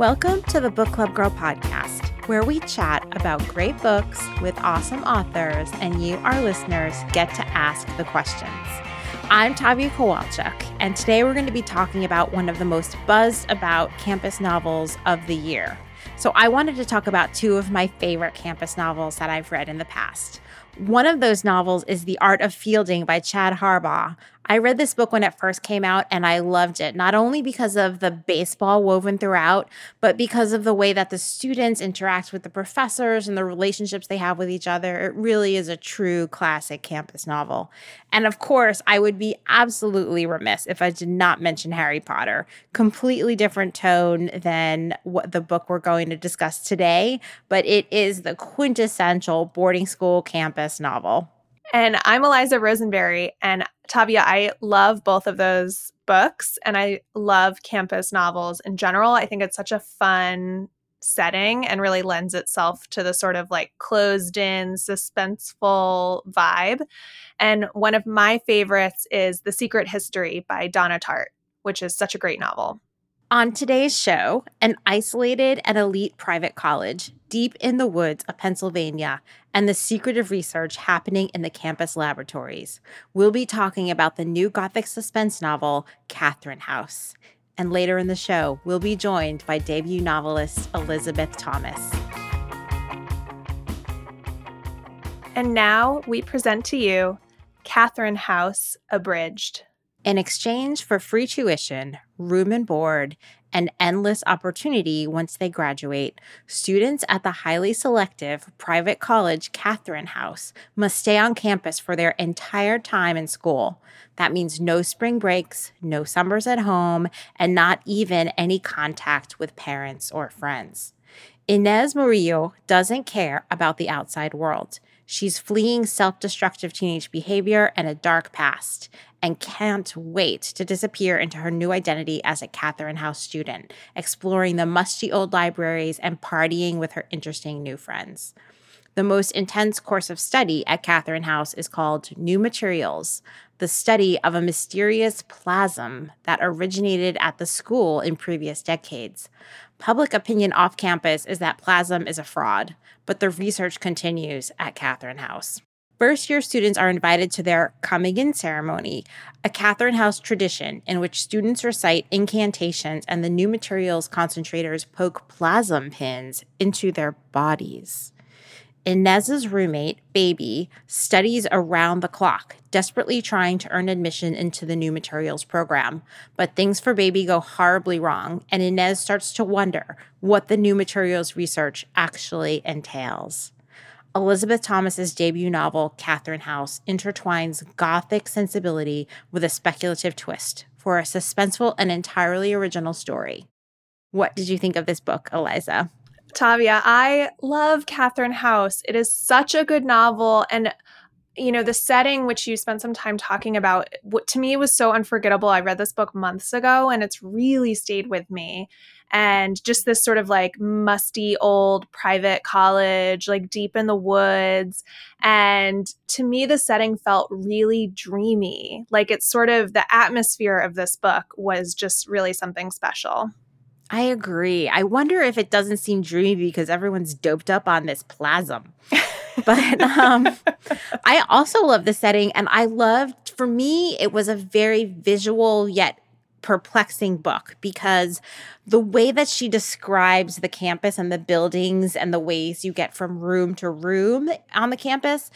Welcome to the Book Club Girl podcast, where we chat about great books with awesome authors, and you, our listeners, get to ask the questions. I'm Tavia Kowalczyk, and today we're going to be talking about one of the most buzzed about campus novels of the year. So, I wanted to talk about two of my favorite campus novels that I've read in the past. One of those novels is The Art of Fielding by Chad Harbach. I read this book when it first came out and I loved it, not only because of the baseball woven throughout, but because of the way that the students interact with the professors and the relationships they have with each other. It really is a true classic campus novel. And of course, I would be absolutely remiss if I did not mention Harry Potter. Completely different tone than what the book we're going to discuss today, but it is the quintessential boarding school campus novel. And I'm Eliza Rosenberry. And Tavia, I love both of those books and I love campus novels in general. I think it's such a fun setting and really lends itself to the sort of like closed in, suspenseful vibe. And one of my favorites is The Secret History by Donna Tartt, which is such a great novel. On today's show, an isolated and elite private college deep in the woods of Pennsylvania and the secretive research happening in the campus laboratories. We'll be talking about the new Gothic suspense novel, Catherine House. And later in the show, we'll be joined by debut novelist Elizabeth Thomas. And now we present to you Catherine House Abridged. In exchange for free tuition, room and board, and endless opportunity once they graduate, students at the highly selective private college Catherine House must stay on campus for their entire time in school. That means no spring breaks, no summers at home, and not even any contact with parents or friends. Inez Murillo doesn't care about the outside world. She's fleeing self destructive teenage behavior and a dark past, and can't wait to disappear into her new identity as a Catherine House student, exploring the musty old libraries and partying with her interesting new friends. The most intense course of study at Catherine House is called New Materials, the study of a mysterious plasm that originated at the school in previous decades. Public opinion off campus is that plasm is a fraud, but the research continues at Catherine House. First year students are invited to their coming in ceremony, a Catherine House tradition in which students recite incantations and the new materials concentrators poke plasm pins into their bodies. Inez's roommate, Baby, studies around the clock, desperately trying to earn admission into the new materials program. But things for Baby go horribly wrong, and Inez starts to wonder what the new materials research actually entails. Elizabeth Thomas's debut novel, Catherine House, intertwines gothic sensibility with a speculative twist for a suspenseful and entirely original story. What did you think of this book, Eliza? Tavia, I love Catherine House. It is such a good novel. And, you know, the setting which you spent some time talking about, what to me was so unforgettable. I read this book months ago and it's really stayed with me. And just this sort of like musty old private college, like deep in the woods. And to me, the setting felt really dreamy. Like it's sort of the atmosphere of this book was just really something special. I agree. I wonder if it doesn't seem dreamy because everyone's doped up on this plasm. but um, I also love the setting, and I loved. For me, it was a very visual yet perplexing book because the way that she describes the campus and the buildings and the ways you get from room to room on the campus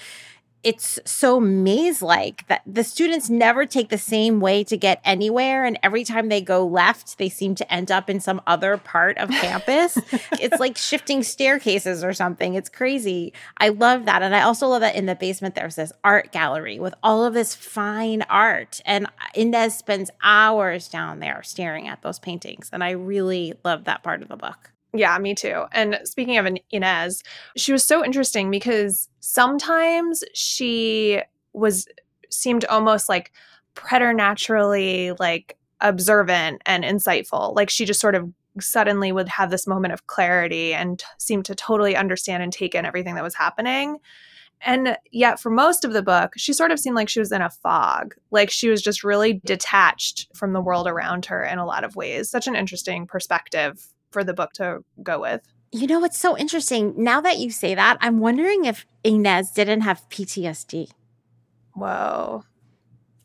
it's so maze like that the students never take the same way to get anywhere and every time they go left they seem to end up in some other part of campus. It's like shifting staircases or something. It's crazy. I love that and i also love that in the basement there's this art gallery with all of this fine art and inez spends hours down there staring at those paintings and i really love that part of the book yeah, me too. And speaking of Inez, she was so interesting because sometimes she was seemed almost like preternaturally like observant and insightful. Like she just sort of suddenly would have this moment of clarity and seemed to totally understand and take in everything that was happening. And yet, for most of the book, she sort of seemed like she was in a fog. Like she was just really detached from the world around her in a lot of ways. Such an interesting perspective for the book to go with. You know, it's so interesting. Now that you say that, I'm wondering if Inez didn't have PTSD. Whoa.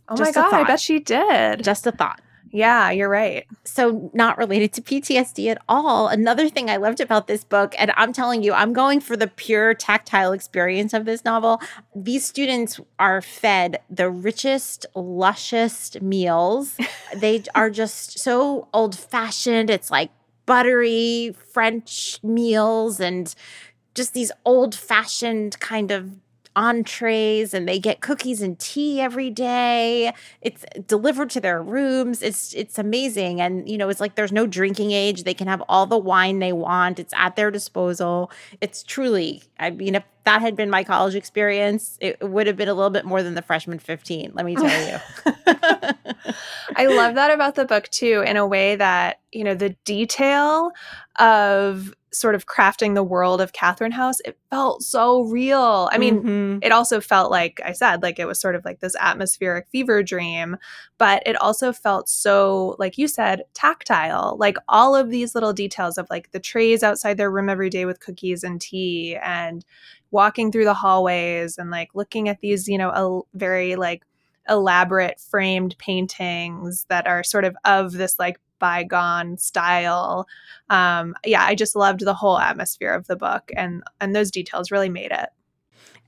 Oh Just my God, I bet she did. Just a thought. yeah, you're right. So, not related to PTSD at all. Another thing I loved about this book, and I'm telling you, I'm going for the pure tactile experience of this novel. These students are fed the richest, luscious meals. they are just so old fashioned. It's like buttery French meals and just these old fashioned kind of entrees and they get cookies and tea every day. It's delivered to their rooms. It's it's amazing. And you know it's like there's no drinking age. They can have all the wine they want. It's at their disposal. It's truly i mean if that had been my college experience it, it would have been a little bit more than the freshman 15 let me tell you I love that about the book too, in a way that, you know, the detail of sort of crafting the world of Catherine House, it felt so real. I mean, Mhm. it also felt like I said, like it was sort of like this atmospheric fever dream, but it also felt so, like you said, tactile. Like all of these little details of like the trays outside their room every day with cookies and tea and walking through the hallways and like looking at these, you know, a very like elaborate framed paintings that are sort of of this like bygone style. Um, yeah, I just loved the whole atmosphere of the book and and those details really made it.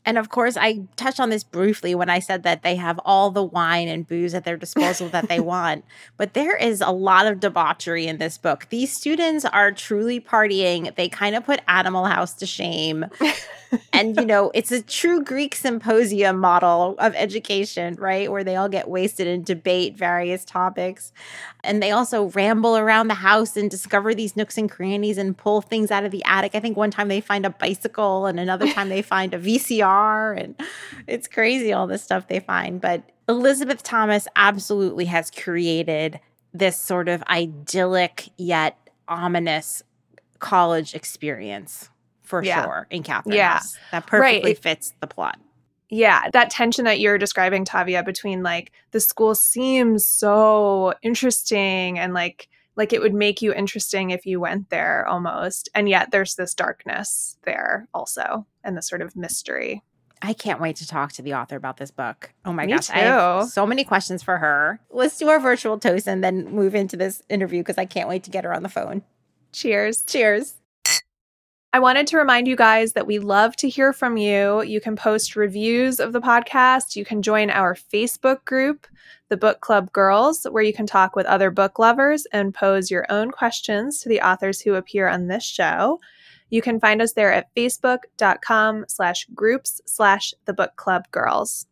And of course, I touched on this briefly when I said that they have all the wine and booze at their disposal that they want. But there is a lot of debauchery in this book. These students are truly partying. They kind of put Animal House to shame. and, you know, it's a true Greek symposium model of education, right? Where they all get wasted and debate various topics. And they also ramble around the house and discover these nooks and crannies and pull things out of the attic. I think one time they find a bicycle and another time they find a VCR. And it's crazy all the stuff they find. But Elizabeth Thomas absolutely has created this sort of idyllic yet ominous college experience for Yeah. sure in Catherine Yeah. House. That perfectly Right. fits the plot. Yeah that tension that you're describing tavia between like the school seems so interesting and like like it would make you interesting if you went there almost and yet there's this darkness there also and the sort of mystery I can't wait to talk to the author about this book. Oh my Me gosh, I have too. so many questions for her. Let's do our virtual toast and then move into this interview because I can't wait to get her on the phone. cheers Cheers. I wanted to remind you guys that we love to hear from you. You can post reviews of the podcast. You can join our Facebook group, the Book Club Girls, where you can talk with other book lovers and pose your own questions to the authors who appear on this show. You can find us there at facebook.com slash groups slash the book club girls.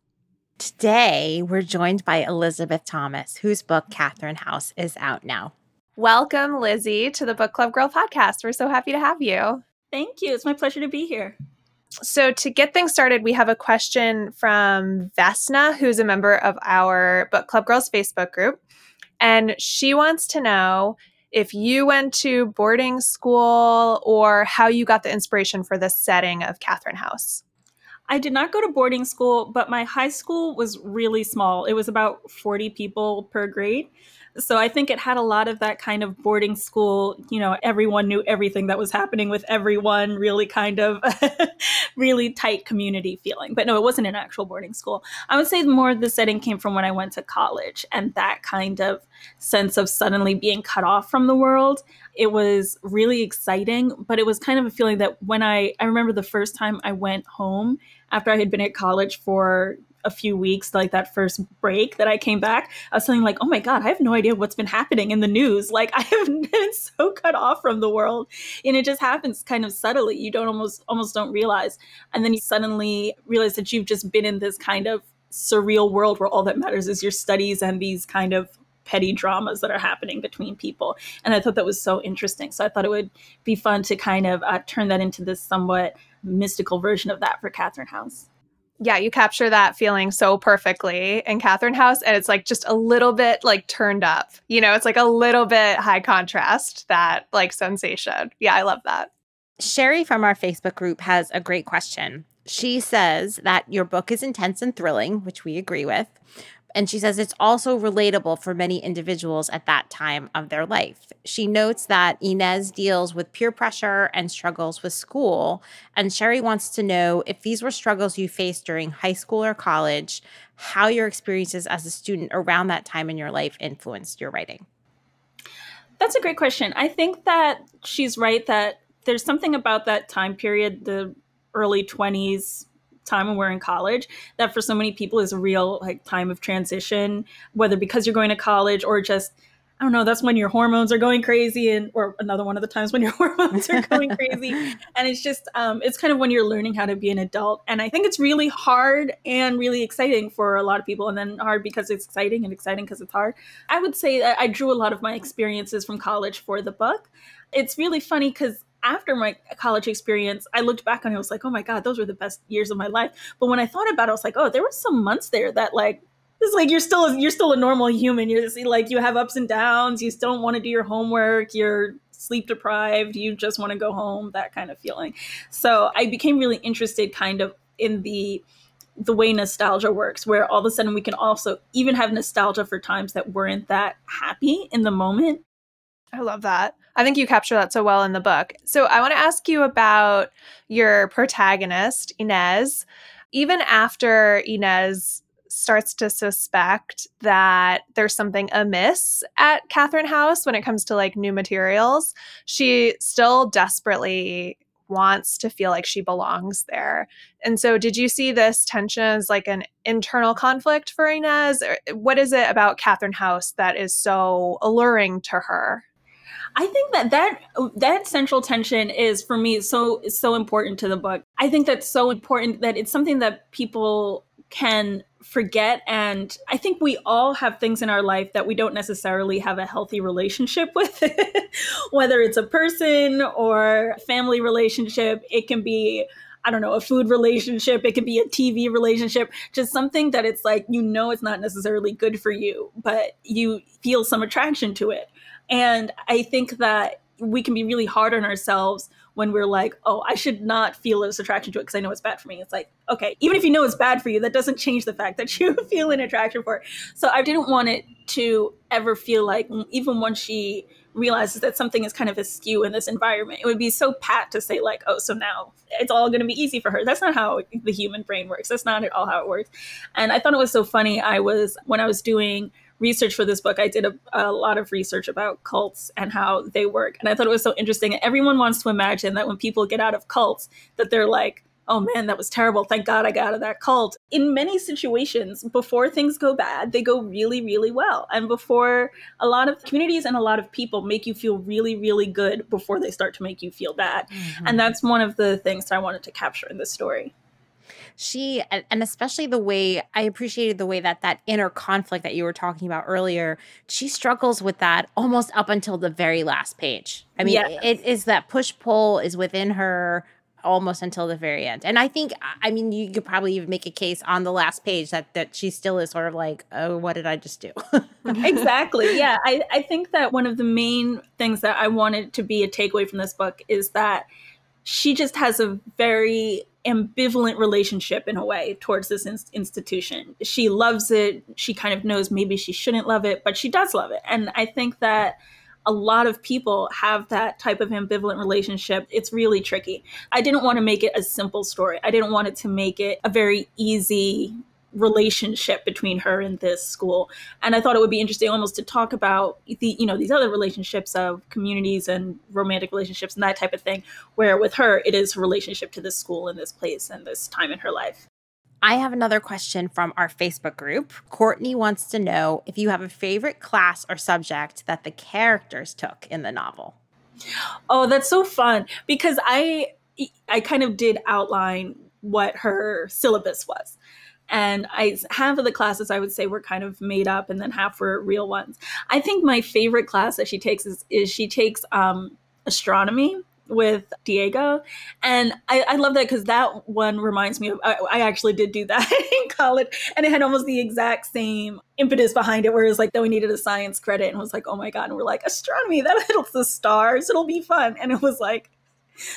Today, we're joined by Elizabeth Thomas, whose book, Catherine House, is out now. Welcome, Lizzie, to the Book Club Girl podcast. We're so happy to have you. Thank you. It's my pleasure to be here. So, to get things started, we have a question from Vesna, who's a member of our Book Club Girls Facebook group. And she wants to know if you went to boarding school or how you got the inspiration for the setting of Catherine House. I did not go to boarding school, but my high school was really small. It was about 40 people per grade. So I think it had a lot of that kind of boarding school, you know, everyone knew everything that was happening with everyone, really kind of really tight community feeling. But no, it wasn't an actual boarding school. I would say more the setting came from when I went to college and that kind of sense of suddenly being cut off from the world. It was really exciting, but it was kind of a feeling that when I I remember the first time I went home after I had been at college for a few weeks, like that first break that I came back, I was feeling like, oh my God, I have no idea what's been happening in the news. Like I have been so cut off from the world. And it just happens kind of subtly. You don't almost almost don't realize. And then you suddenly realize that you've just been in this kind of surreal world where all that matters is your studies and these kind of petty dramas that are happening between people. And I thought that was so interesting. So I thought it would be fun to kind of uh, turn that into this somewhat mystical version of that for Catherine House. Yeah, you capture that feeling so perfectly in Catherine House. And it's like just a little bit like turned up. You know, it's like a little bit high contrast, that like sensation. Yeah, I love that. Sherry from our Facebook group has a great question. She says that your book is intense and thrilling, which we agree with, And she says it's also relatable for many individuals at that time of their life. She notes that Inez deals with peer pressure and struggles with school. And Sherry wants to know if these were struggles you faced during high school or college, how your experiences as a student around that time in your life influenced your writing. That's a great question. I think that she's right that there's something about that time period, the early 20s, time when we're in college that for so many people is a real like time of transition whether because you're going to college or just I don't know, that's when your hormones are going crazy and or another one of the times when your hormones are going crazy. And it's just um, it's kind of when you're learning how to be an adult. And I think it's really hard and really exciting for a lot of people and then hard because it's exciting and exciting because it's hard. I would say I drew a lot of my experiences from college for the book. It's really funny because after my college experience, I looked back on it, I was like, oh my God, those were the best years of my life. But when I thought about it, I was like, oh, there were some months there that like it's like you're still you're still a normal human. You're just like you have ups and downs. You still don't want to do your homework. You're sleep deprived. You just want to go home. That kind of feeling. So I became really interested, kind of in the the way nostalgia works, where all of a sudden we can also even have nostalgia for times that weren't that happy in the moment. I love that. I think you capture that so well in the book. So I want to ask you about your protagonist, Inez. Even after Inez starts to suspect that there's something amiss at Catherine House when it comes to like new materials, she still desperately wants to feel like she belongs there. And so, did you see this tension as like an internal conflict for Inez? Or what is it about Catherine House that is so alluring to her? I think that that that central tension is for me so so important to the book. I think that's so important that it's something that people can forget and I think we all have things in our life that we don't necessarily have a healthy relationship with. Whether it's a person or family relationship, it can be I don't know, a food relationship, it could be a TV relationship, just something that it's like you know it's not necessarily good for you, but you feel some attraction to it. And I think that we can be really hard on ourselves when we're like, oh, I should not feel this attraction to it because I know it's bad for me. It's like, okay, even if you know it's bad for you, that doesn't change the fact that you feel an attraction for it. So I didn't want it to ever feel like, even once she realizes that something is kind of askew in this environment, it would be so pat to say, like, oh, so now it's all going to be easy for her. That's not how the human brain works. That's not at all how it works. And I thought it was so funny. I was, when I was doing research for this book, I did a, a, lot of research about cults and how they work. And I thought it was so interesting. Everyone wants to imagine that when people get out of cults, that they're like, oh man, that was terrible. Thank God I got out of that cult. In many situations, before things go bad, they go really, really well. And before a lot of communities and a lot of people make you feel really, really good before they start to make you feel bad. Mm-hmm. And that's one of the things that I wanted to capture in this story she and especially the way i appreciated the way that that inner conflict that you were talking about earlier she struggles with that almost up until the very last page. I mean yes. it is that push pull is within her almost until the very end. And i think i mean you could probably even make a case on the last page that that she still is sort of like oh what did i just do? Exactly. Yeah. I, I think that one of the main things that i wanted to be a takeaway from this book is that she just has a very ambivalent relationship in a way towards this in- institution. She loves it. She kind of knows maybe she shouldn't love it, but she does love it. And I think that a lot of people have that type of ambivalent relationship. It's really tricky. I didn't want to make it a simple story. I didn't want it to make it a very easy relationship between her and this school and i thought it would be interesting almost to talk about the you know these other relationships of communities and romantic relationships and that type of thing where with her it is her relationship to this school and this place and this time in her life I have another question from our Facebook group. Courtney wants to know if you have a favorite class or subject that the characters took in the novel. Oh, that's so fun because I I kind of did outline what her syllabus was and I half of the classes I would say were kind of made up, and then half were real ones. I think my favorite class that she takes is, is she takes um, astronomy with Diego, and I, I love that because that one reminds me of I, I, actually did do that in college, and it had almost the exact same impetus behind it, where it was like that we needed a science credit, and was like, oh my god, and we're like astronomy, that it'll the stars, it'll be fun, and it was like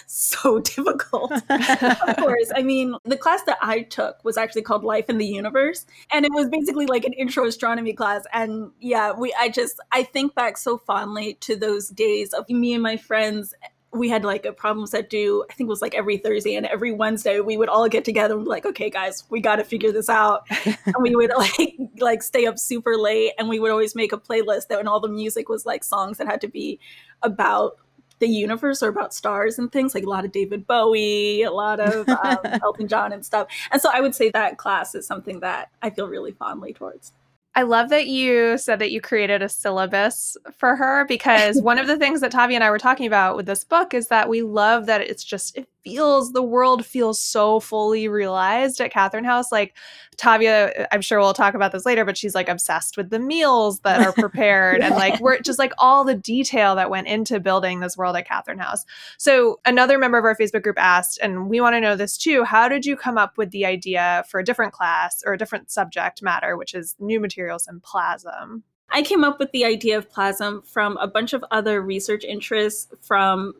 so difficult. of course. I mean, the class that I took was actually called Life in the Universe. And it was basically like an intro astronomy class. And yeah, we I just I think back so fondly to those days of me and my friends we had like a problem set due, I think it was like every Thursday and every Wednesday we would all get together and be like, okay, guys, we got to figure this out. and we would like, like stay up super late and we would always make a playlist that when all the music was like songs that had to be about the universe or about stars and things like a lot of David Bowie, a lot of um, Elton John and stuff. And so I would say that class is something that I feel really fondly towards. I love that you said that you created a syllabus for her because one of the things that Tavi and I were talking about with this book is that we love that it's just, it feels, the world feels so fully realized at Catherine House. Like Tavia, I'm sure we'll talk about this later, but she's like obsessed with the meals that are prepared and like we're just like all the detail that went into building this world at Catherine House. So another member of our Facebook group asked, and we want to know this too, how did you come up with the idea for a different class or a different subject matter, which is new materials and plasm? I came up with the idea of plasm from a bunch of other research interests from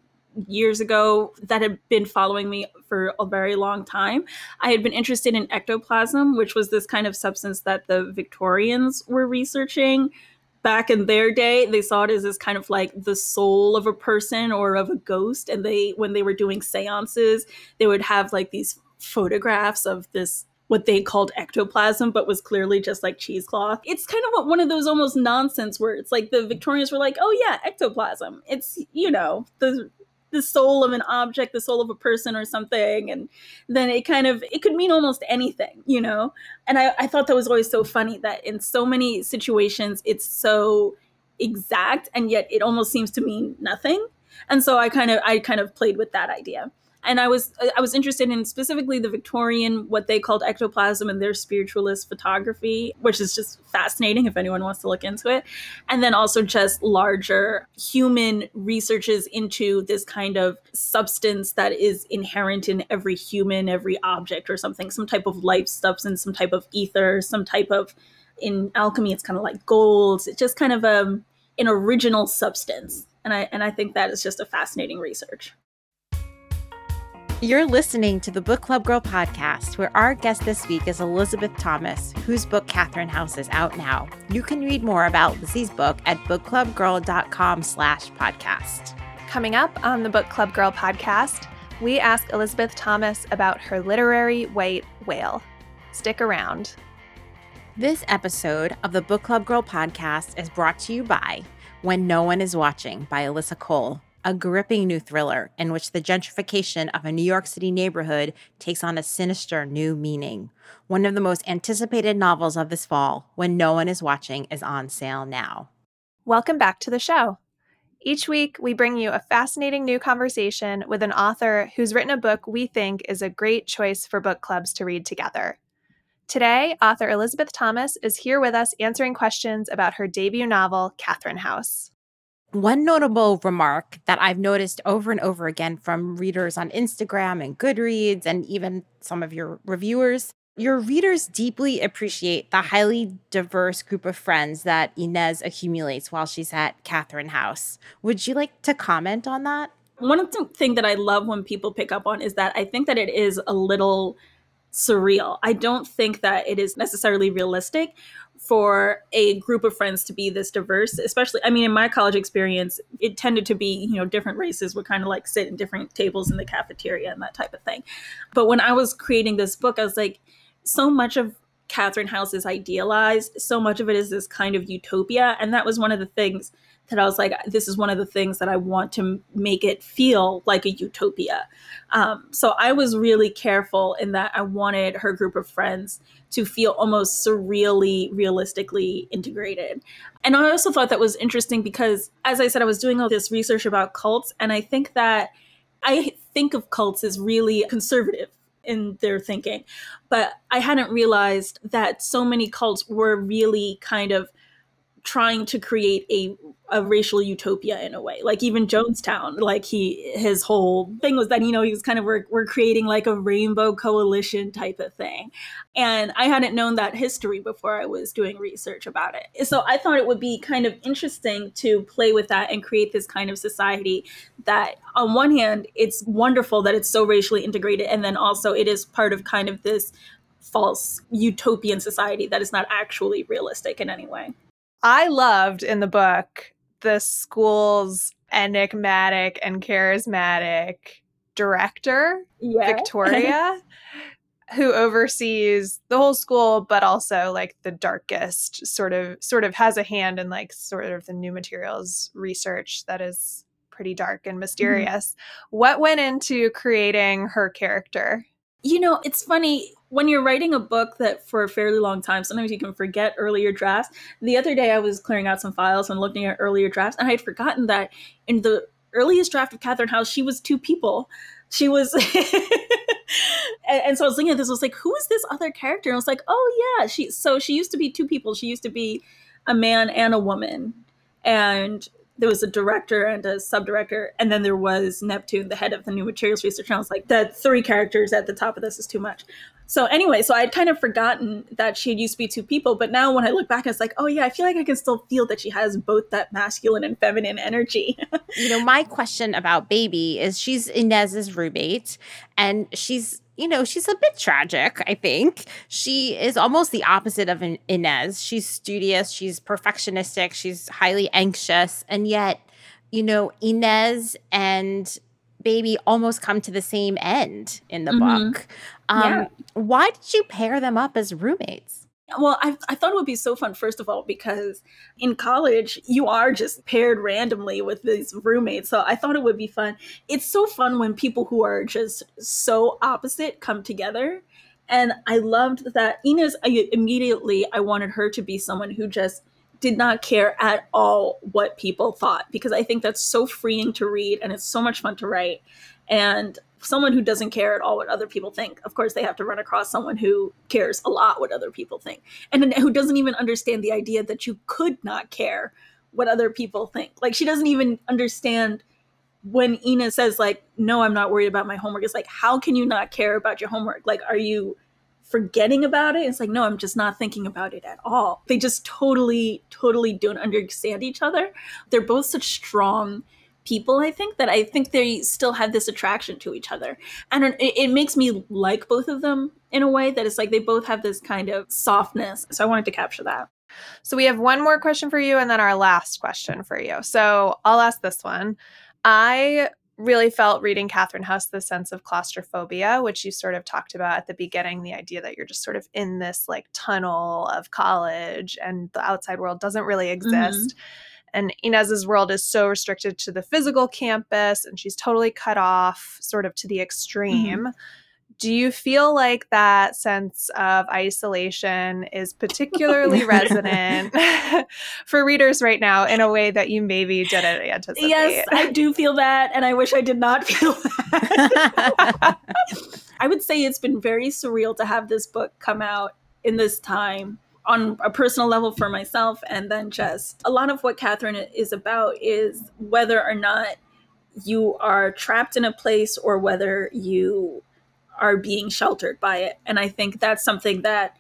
years ago that had been following me for a very long time. I had been interested in ectoplasm, which was this kind of substance that the Victorians were researching back in their day they saw it as this kind of like the soul of a person or of a ghost and they when they were doing seances they would have like these photographs of this what they called ectoplasm, but was clearly just like cheesecloth. It's kind of one of those almost nonsense words. Like the Victorians were like, oh yeah, ectoplasm. It's, you know, the the soul of an object, the soul of a person or something. And then it kind of, it could mean almost anything, you know? And I, I thought that was always so funny that in so many situations, it's so exact and yet it almost seems to mean nothing. And so I kind of, I kind of played with that idea and I was I was interested in specifically the Victorian what they called ectoplasm and their spiritualist photography, which is just fascinating if anyone wants to look into it. And then also just larger human researches into this kind of substance that is inherent in every human, every object or something, some type of life substance, some type of ether, some type of in alchemy it's kind of like gold. It's just kind of um, an original substance. And I and I think that is just a fascinating research. You're listening to the Book Club Girl podcast, where our guest this week is Elizabeth Thomas, whose book Catherine House is out now. You can read more about Lizzie's book at bookclubgirl.com slash podcast. Coming up on the Book Club Girl podcast, we ask Elizabeth Thomas about her literary white whale. Stick around. This episode of the Book Club Girl podcast is brought to you by When No One Is Watching by Alyssa Cole a gripping new thriller in which the gentrification of a New York City neighborhood takes on a sinister new meaning. One of the most anticipated novels of this fall, When No One Is Watching, is on sale now. Welcome back to the show. Each week, we bring you a fascinating new conversation with an author who's written a book we think is a great choice for book clubs to read together. Today, author Elizabeth Thomas is here with us answering questions about her debut novel, Catherine House. One notable remark that I've noticed over and over again from readers on Instagram and Goodreads, and even some of your reviewers, your readers deeply appreciate the highly diverse group of friends that Inez accumulates while she's at Catherine House. Would you like to comment on that? One of the things that I love when people pick up on is that I think that it is a little surreal. I don't think that it is necessarily realistic for a group of friends to be this diverse especially i mean in my college experience it tended to be you know different races would kind of like sit in different tables in the cafeteria and that type of thing but when i was creating this book i was like so much of catherine house is idealized so much of it is this kind of utopia and that was one of the things that I was like, this is one of the things that I want to make it feel like a utopia. Um, so I was really careful in that I wanted her group of friends to feel almost surreally, realistically integrated. And I also thought that was interesting because, as I said, I was doing all this research about cults, and I think that I think of cults as really conservative in their thinking. But I hadn't realized that so many cults were really kind of trying to create a a racial utopia in a way. Like even Jonestown, like he his whole thing was that you know he was kind of we're, we're creating like a rainbow coalition type of thing, and I hadn't known that history before I was doing research about it. So I thought it would be kind of interesting to play with that and create this kind of society that on one hand it's wonderful that it's so racially integrated, and then also it is part of kind of this false utopian society that is not actually realistic in any way. I loved in the book the school's enigmatic and charismatic director, yeah. Victoria, who oversees the whole school, but also like the darkest sort of sort of has a hand in like sort of the new materials research that is pretty dark and mm-hmm. mysterious. Mm-hmm. What went into creating her character? You know, it's funny when you're writing a book that for a fairly long time, sometimes you can forget earlier drafts. The other day I was clearing out some files and looking at earlier drafts, and I had forgotten that in the earliest draft of Catherine House, she was two people. She was and, so I was looking at this, I was like, who is this other character? And I was like, oh yeah, she so she used to be two people. She used to be a man and a woman. And there was a director and a subdirector, and then there was Neptune, the head of the new materials research. And I was like, the three characters at the top of this is too much. So anyway, so I'd kind of forgotten that she had used to be two people, but now when I look back, it's like, oh yeah, I feel like I can still feel that she has both that masculine and feminine energy. you know, my question about Baby is she's Inez's roommate, and she's you know, she's a bit tragic, I think. She is almost the opposite of Inez. She's studious, she's perfectionistic, she's highly anxious, and yet, you know, Inez and Baby almost come to the same end in the mm-hmm. book. Um, yeah. Why did you pair them up as roommates? Well, I, I thought it would be so fun, first of all, because in college, you are just paired randomly with these roommates. So I thought it would be fun. It's so fun when people who are just so opposite come together. And I loved that Inez, I, immediately, I wanted her to be someone who just did not care at all what people thought, because I think that's so freeing to read and it's so much fun to write. And someone who doesn't care at all what other people think, of course, they have to run across someone who cares a lot what other people think and who doesn't even understand the idea that you could not care what other people think. Like, she doesn't even understand when Ina says, like, no, I'm not worried about my homework. It's like, how can you not care about your homework? Like, are you forgetting about it? It's like, no, I'm just not thinking about it at all. They just totally, totally don't understand each other. They're both such strong people i think that i think they still have this attraction to each other and it, it, makes me like both of them in a way that it's like they both have this kind of softness so i wanted to capture that so we have one more question for you and then our last question for you so i'll ask this one i really felt reading catherine house the sense of claustrophobia which you sort of talked about at the beginning the idea that you're just sort of in this like tunnel of college and the outside world doesn't really exist mm-hmm and Inez's world is so restricted to the physical campus and she's totally cut off sort of to the extreme. Mm-hmm. Do you feel like that sense of isolation is particularly resonant for readers right now in a way that you maybe didn't anticipate? Yes, I do feel that, and I wish I did not feel that. I would say it's been very surreal to have this book come out in this time on a personal level for myself and then just a lot of what catherine is about is whether or not you are trapped in a place or whether you are being sheltered by it and i think that's something that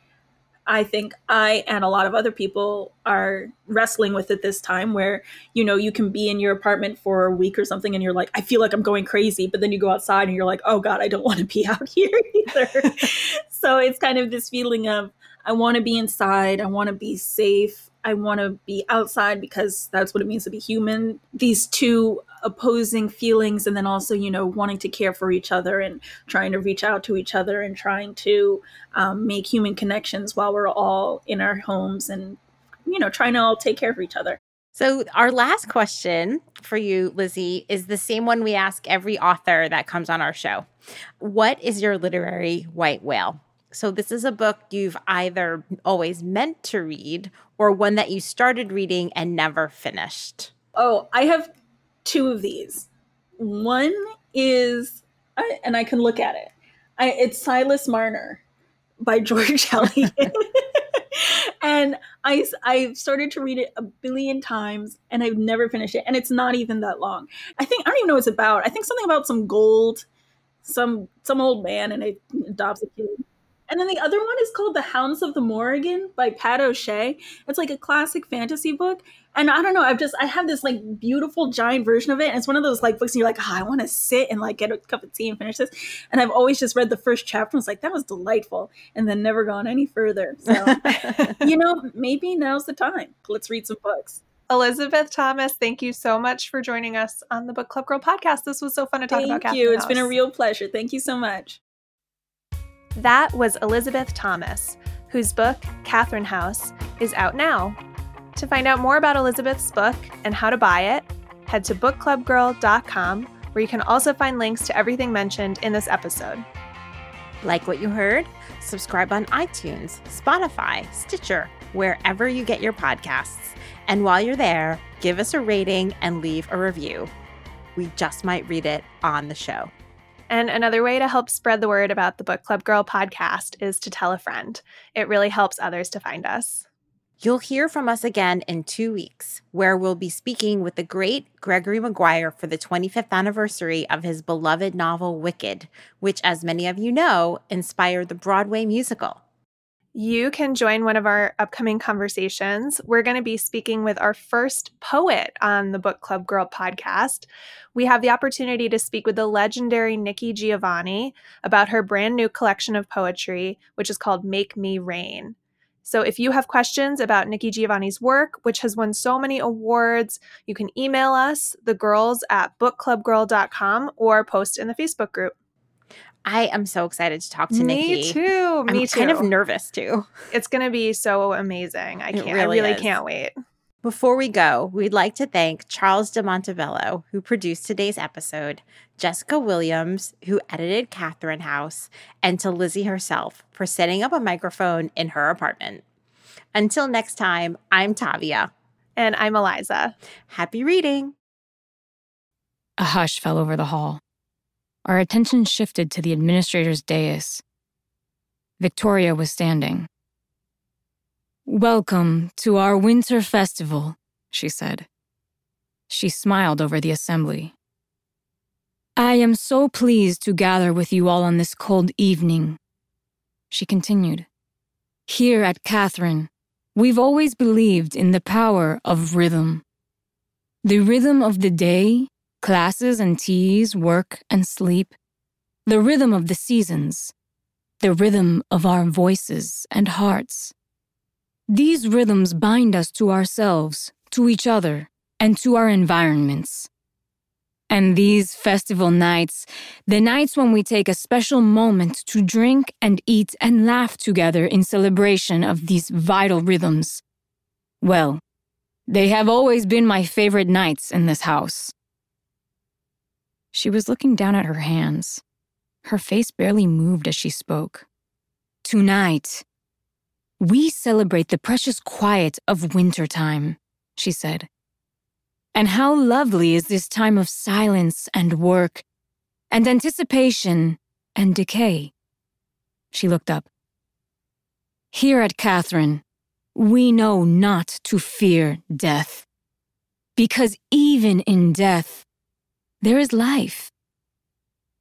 i think i and a lot of other people are wrestling with at this time where you know you can be in your apartment for a week or something and you're like i feel like i'm going crazy but then you go outside and you're like oh god i don't want to be out here either so it's kind of this feeling of I want to be inside. I want to be safe. I want to be outside because that's what it means to be human. These two opposing feelings, and then also, you know, wanting to care for each other and trying to reach out to each other and trying to um, make human connections while we're all in our homes and, you know, trying to all take care of each other. So, our last question for you, Lizzie, is the same one we ask every author that comes on our show. What is your literary white whale? So, this is a book you've either always meant to read or one that you started reading and never finished. Oh, I have two of these. One is, and I can look at it. I, it's Silas Marner by George Eliot. and I I started to read it a billion times, and I've never finished it. And it's not even that long. I think I don't even know what it's about. I think something about some gold, some some old man, and it adopts a kid. And then the other one is called The Hounds of the Morrigan by Pat O'Shea. It's like a classic fantasy book. And I don't know, I've just I have this like beautiful giant version of it. And it's one of those like books and you're like, oh, I want to sit and like get a cup of tea and finish this. And I've always just read the first chapter and was like, that was delightful. And then never gone any further. So you know, maybe now's the time. Let's read some books. Elizabeth Thomas, thank you so much for joining us on the Book Club Girl podcast. This was so fun to talk Thank about. Thank you. It's been a real pleasure. Thank you so much. That was Elizabeth Thomas, whose book, Catherine House, is out now. To find out more about Elizabeth's book and how to buy it, head to bookclubgirl.com, where you can also find links to everything mentioned in this episode. Like what you heard? Subscribe on iTunes, Spotify, Stitcher, wherever you get your podcasts. And while you're there, give us a rating and leave a review. We just might read it on the show. And another way to help spread the word about the Book Club Girl podcast is to tell a friend. It really helps others to find us. You'll hear from us again in two weeks, where we'll be speaking with the great Gregory Maguire for the 25th anniversary of his beloved novel Wicked, which, as many of you know, inspired the Broadway musical. You can join one of our upcoming conversations. We're going to be speaking with our first poet on the Book Club Girl podcast. We have the opportunity to speak with the legendary Nikki Giovanni about her brand new collection of poetry, which is called Make Me Rain. So if you have questions about Nikki Giovanni's work, which has won so many awards, you can email us, the girls at bookclubgirl.com, or post in the Facebook group. I am so excited to talk to Me Nikki. Me too. Me I'm too. kind of nervous too. it's going to be so amazing. I can't. really I really is. can't wait. Before we go, we'd like to thank Charles de Montebello, who produced today's episode, Jessica Williams, who edited Catherine House, and to Lizzie herself for setting up a microphone in her apartment. Until next time, I'm Tavia. And I'm Eliza. Happy reading. A hush fell over the hall. Our attention shifted to the administrator's dais. Victoria was standing. Welcome to our winter festival, she said. She smiled over the assembly. I am so pleased to gather with you all on this cold evening. She continued. Here at Catherine, we've always believed in the power of rhythm. The rhythm of the day, classes and teas, work and sleep, the rhythm of the seasons, the rhythm of our voices and hearts. These rhythms bind us to ourselves, to each other, and to our environments. And these festival nights, the nights when we take a special moment to drink and eat and laugh together in celebration of these vital rhythms, well, they have always been my favorite nights in this house. She was looking down at her hands. Her face barely moved as she spoke. Tonight, we celebrate the precious quiet of wintertime, she said. And how lovely is this time of silence and work, and anticipation and decay. She looked up. Here at Catherine, we know not to fear death. Because even in death, there is life.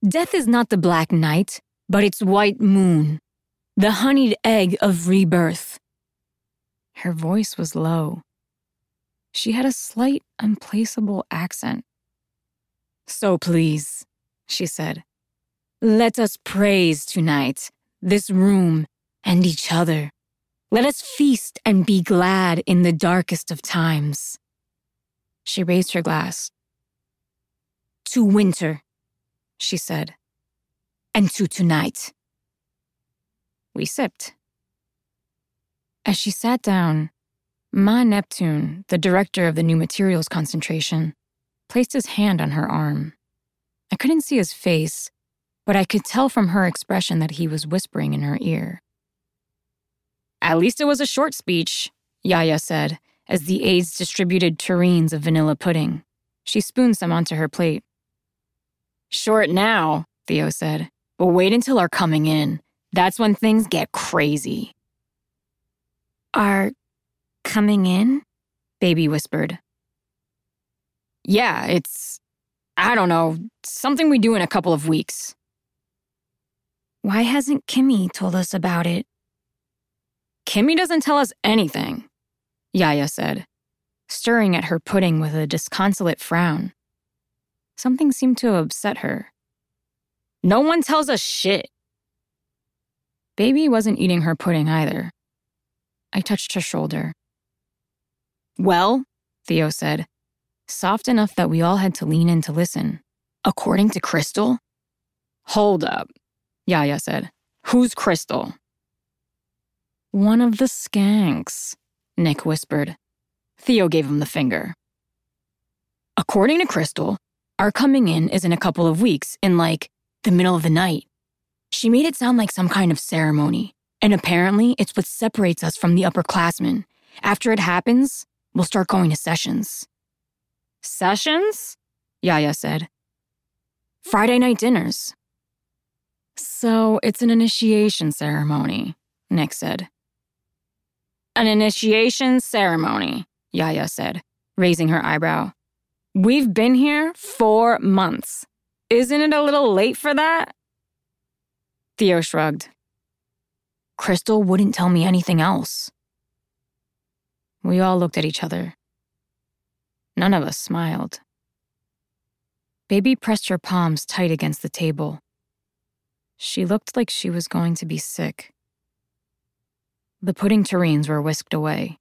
Death is not the black night, but its white moon, the honeyed egg of rebirth. Her voice was low. She had a slight, unplaceable accent. So please, she said, let us praise tonight this room and each other. Let us feast and be glad in the darkest of times. She raised her glass. To winter, she said, and to tonight. We sipped. As she sat down, Ma Neptune, the director of the new materials concentration, placed his hand on her arm. I couldn't see his face, but I could tell from her expression that he was whispering in her ear. At least it was a short speech, Yaya said, as the aides distributed tureens of vanilla pudding. She spooned some onto her plate. Short now, Theo said, but wait until our coming in. That's when things get crazy. Are coming in? Baby whispered. Yeah, it's, I don't know, something we do in a couple of weeks. Why hasn't Kimmy told us about it? Kimmy doesn't tell us anything, Yaya said, stirring at her pudding with a disconsolate frown. Something seemed to upset her. No one tells us shit. Baby wasn't eating her pudding either. I touched her shoulder. Well, Theo said, soft enough that we all had to lean in to listen. According to Crystal? Hold up, Yaya said. Who's Crystal? One of the skanks, Nick whispered. Theo gave him the finger. According to Crystal, our coming in is in a couple of weeks, in like the middle of the night. She made it sound like some kind of ceremony, and apparently it's what separates us from the upperclassmen. After it happens, we'll start going to sessions. Sessions? Yaya said. Friday night dinners. So it's an initiation ceremony, Nick said. An initiation ceremony, Yaya said, raising her eyebrow. We've been here four months. Isn't it a little late for that? Theo shrugged. Crystal wouldn't tell me anything else. We all looked at each other. None of us smiled. Baby pressed her palms tight against the table. She looked like she was going to be sick. The pudding tureens were whisked away.